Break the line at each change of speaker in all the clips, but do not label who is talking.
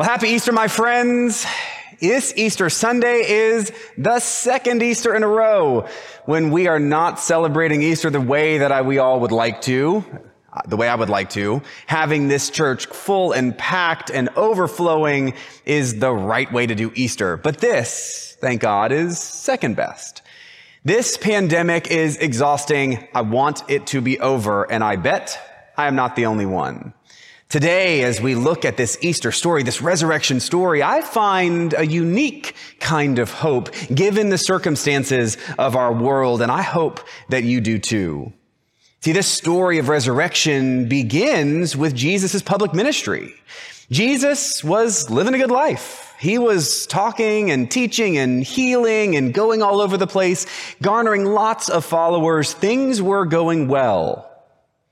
Well, happy Easter, my friends. This Easter Sunday is the second Easter in a row when we are not celebrating Easter the way that I, we all would like to, uh, the way I would like to. Having this church full and packed and overflowing is the right way to do Easter. But this, thank God, is second best. This pandemic is exhausting. I want it to be over, and I bet I am not the only one. Today, as we look at this Easter story, this resurrection story, I find a unique kind of hope given the circumstances of our world, and I hope that you do too. See, this story of resurrection begins with Jesus' public ministry. Jesus was living a good life. He was talking and teaching and healing and going all over the place, garnering lots of followers. Things were going well.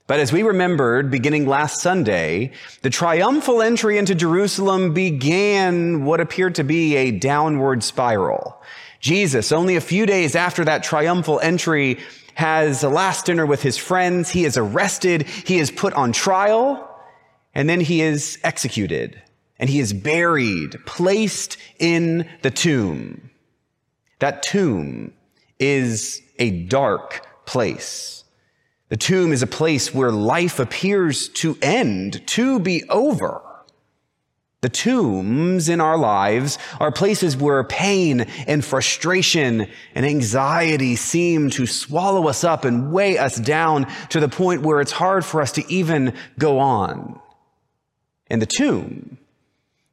But as we remembered beginning last Sunday, the triumphal entry into Jerusalem began what appeared to be a downward spiral. Jesus, only a few days after that triumphal entry, has a last dinner with his friends. He is arrested. He is put on trial and then he is executed and he is buried, placed in the tomb. That tomb is a dark place. The tomb is a place where life appears to end, to be over. The tombs in our lives are places where pain and frustration and anxiety seem to swallow us up and weigh us down to the point where it's hard for us to even go on. And the tomb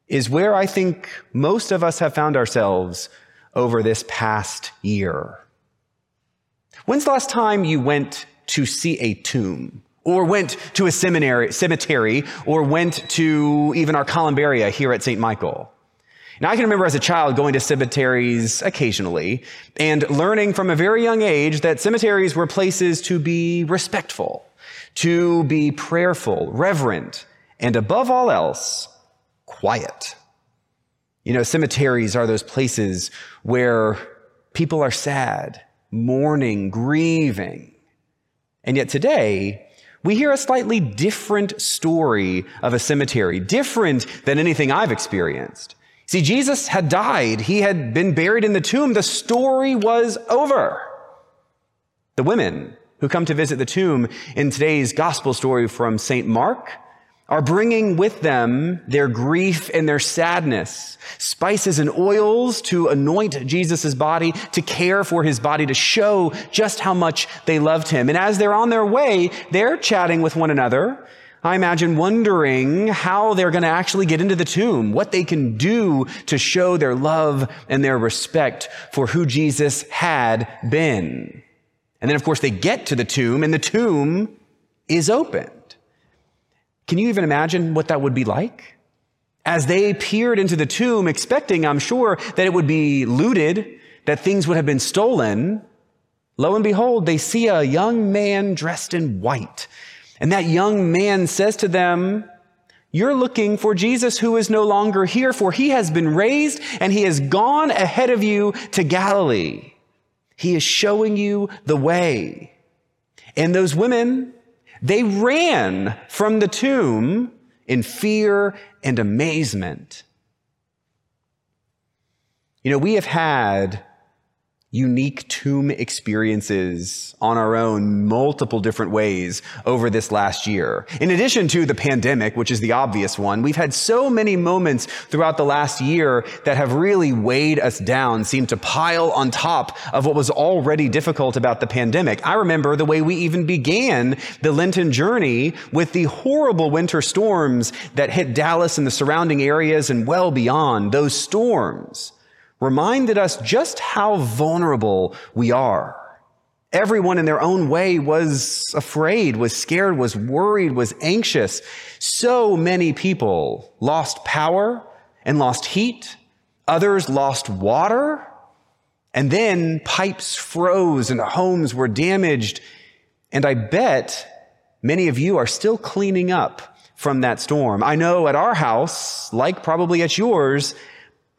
is where I think most of us have found ourselves over this past year. When's the last time you went to see a tomb or went to a seminary, cemetery or went to even our columbaria here at St. Michael. Now, I can remember as a child going to cemeteries occasionally and learning from a very young age that cemeteries were places to be respectful, to be prayerful, reverent, and above all else, quiet. You know, cemeteries are those places where people are sad, mourning, grieving. And yet today, we hear a slightly different story of a cemetery, different than anything I've experienced. See, Jesus had died. He had been buried in the tomb. The story was over. The women who come to visit the tomb in today's gospel story from St. Mark are bringing with them their grief and their sadness, spices and oils to anoint Jesus' body, to care for his body, to show just how much they loved him. And as they're on their way, they're chatting with one another. I imagine wondering how they're going to actually get into the tomb, what they can do to show their love and their respect for who Jesus had been. And then, of course, they get to the tomb and the tomb is open. Can you even imagine what that would be like? As they peered into the tomb, expecting, I'm sure, that it would be looted, that things would have been stolen, lo and behold, they see a young man dressed in white. And that young man says to them, You're looking for Jesus who is no longer here, for he has been raised and he has gone ahead of you to Galilee. He is showing you the way. And those women, they ran from the tomb in fear and amazement. You know, we have had unique tomb experiences on our own multiple different ways over this last year. In addition to the pandemic, which is the obvious one, we've had so many moments throughout the last year that have really weighed us down, seemed to pile on top of what was already difficult about the pandemic. I remember the way we even began the Lenten journey with the horrible winter storms that hit Dallas and the surrounding areas and well beyond. Those storms reminded us just how vulnerable we are. Everyone in their own way was afraid, was scared, was worried, was anxious. So many people lost power and lost heat. Others lost water. And then pipes froze and homes were damaged. And I bet many of you are still cleaning up from that storm. I know at our house, like probably at yours,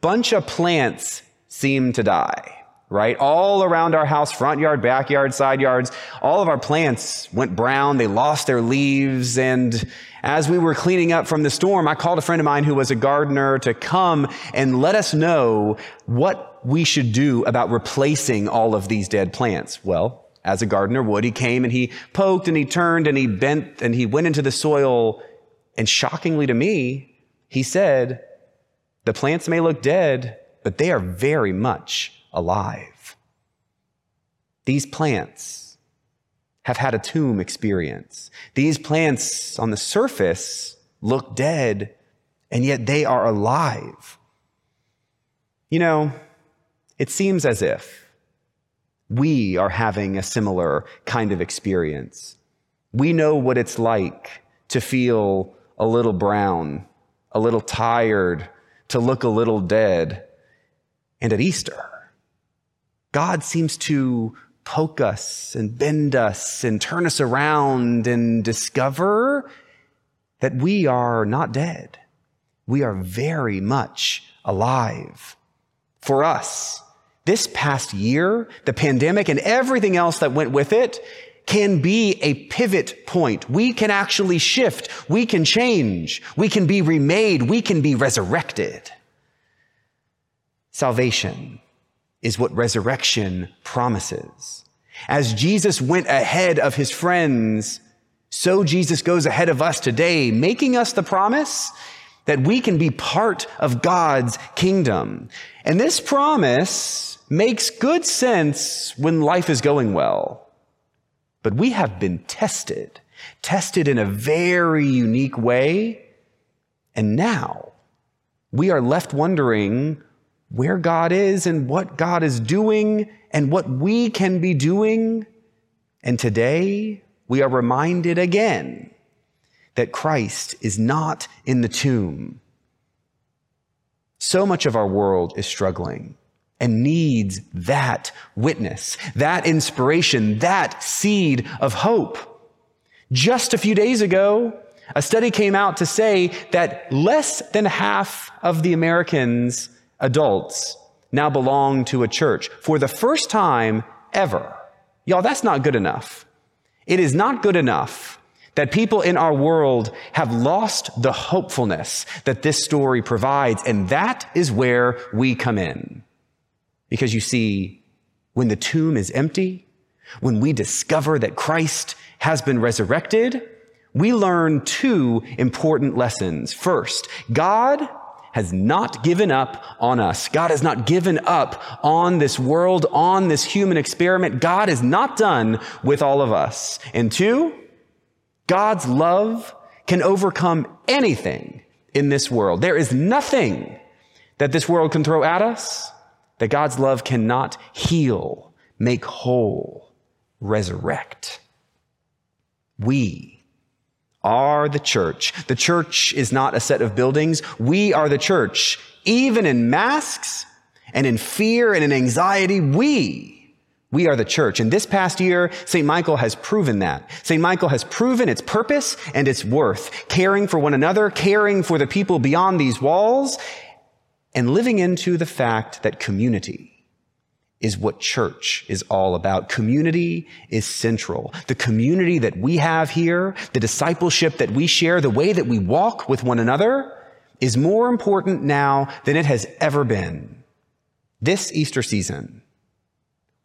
bunch of plants seem to die, right? All around our house, front yard, backyard, side yards, all of our plants went brown. They lost their leaves. And As we were cleaning up from the storm, I called a friend of mine who was a gardener to come and let us know what we should do about replacing all of these dead plants. Well, as a gardener would, he came and he poked and he turned and he bent and he went into the soil. And shockingly to me, he said, the plants may look dead, but they are very much alive. These plants have had a tomb experience. These plants on the surface look dead, and yet they are alive. You know, it seems as if we are having a similar kind of experience. We know what it's like to feel a little brown, a little tired, to look a little dead. And at Easter, God seems to poke us and bend us and turn us around and discover that we are not dead. We are very much alive. For us, this past year, the pandemic and everything else that went with it can be a pivot point. We can actually shift. We can change. We can be remade. We can be resurrected. Salvation is what resurrection promises. As Jesus went ahead of his friends, so Jesus goes ahead of us today, making us the promise that we can be part of God's kingdom. And this promise makes good sense when life is going well. But we have been tested, tested in a very unique way. And now we are left wondering where God is and what God is doing and what we can be doing. And today we are reminded again that Christ is not in the tomb. So much of our world is struggling and needs that witness, that inspiration, that seed of hope. Just a few days ago, a study came out to say that less than half of the Americans, adults, now belong to a church for the first time ever. Y'all, that's not good enough. It is not good enough that people in our world have lost the hopefulness that this story provides, and that is where we come in. Because you see, when the tomb is empty, when we discover that Christ has been resurrected, we learn two important lessons. First, God has not given up on us. God has not given up on this world, on this human experiment. God is not done with all of us. And two, God's love can overcome anything in this world. There is nothing that this world can throw at us that God's love cannot heal, make whole, resurrect. We are the church. The church is not a set of buildings. We are the church. Even in masks and in fear and in anxiety, we we are the church. And this past year, St. Michael has proven that. St. Michael has proven its purpose and its worth, caring for one another, caring for the people beyond these walls, and living into the fact that community is what church is all about. Community is central. The community that we have here, the discipleship that we share, the way that we walk with one another is more important now than it has ever been. This Easter season,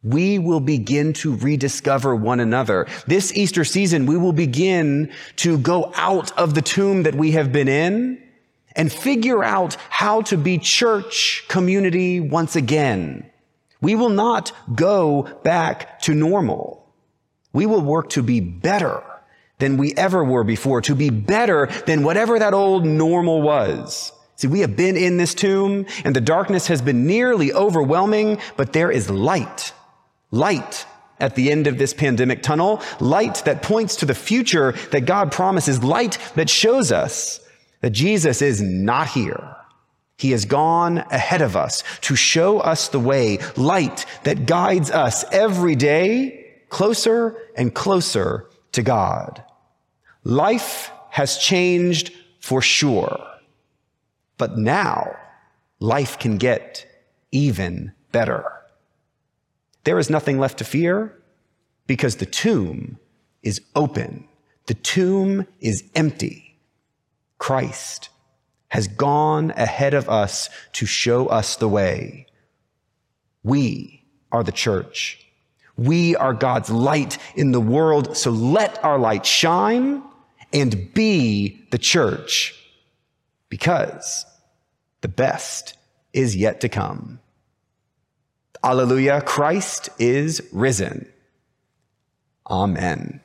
we will begin to rediscover one another. This Easter season, we will begin to go out of the tomb that we have been in and figure out how to be church community once again. We will not go back to normal. We will work to be better than we ever were before, to be better than whatever that old normal was. See, we have been in this tomb and the darkness has been nearly overwhelming, but there is light. Light at the end of this pandemic tunnel. Light that points to the future that God promises. Light that shows us that Jesus is not here. He has gone ahead of us to show us the way, light that guides us every day closer and closer to God. Life has changed for sure, but now life can get even better. There is nothing left to fear because the tomb is open. The tomb is empty. Christ, has gone ahead of us to show us the way. We are the church. We are God's light in the world, so let our light shine and be the church because the best is yet to come. Alleluia, Christ is risen. Amen.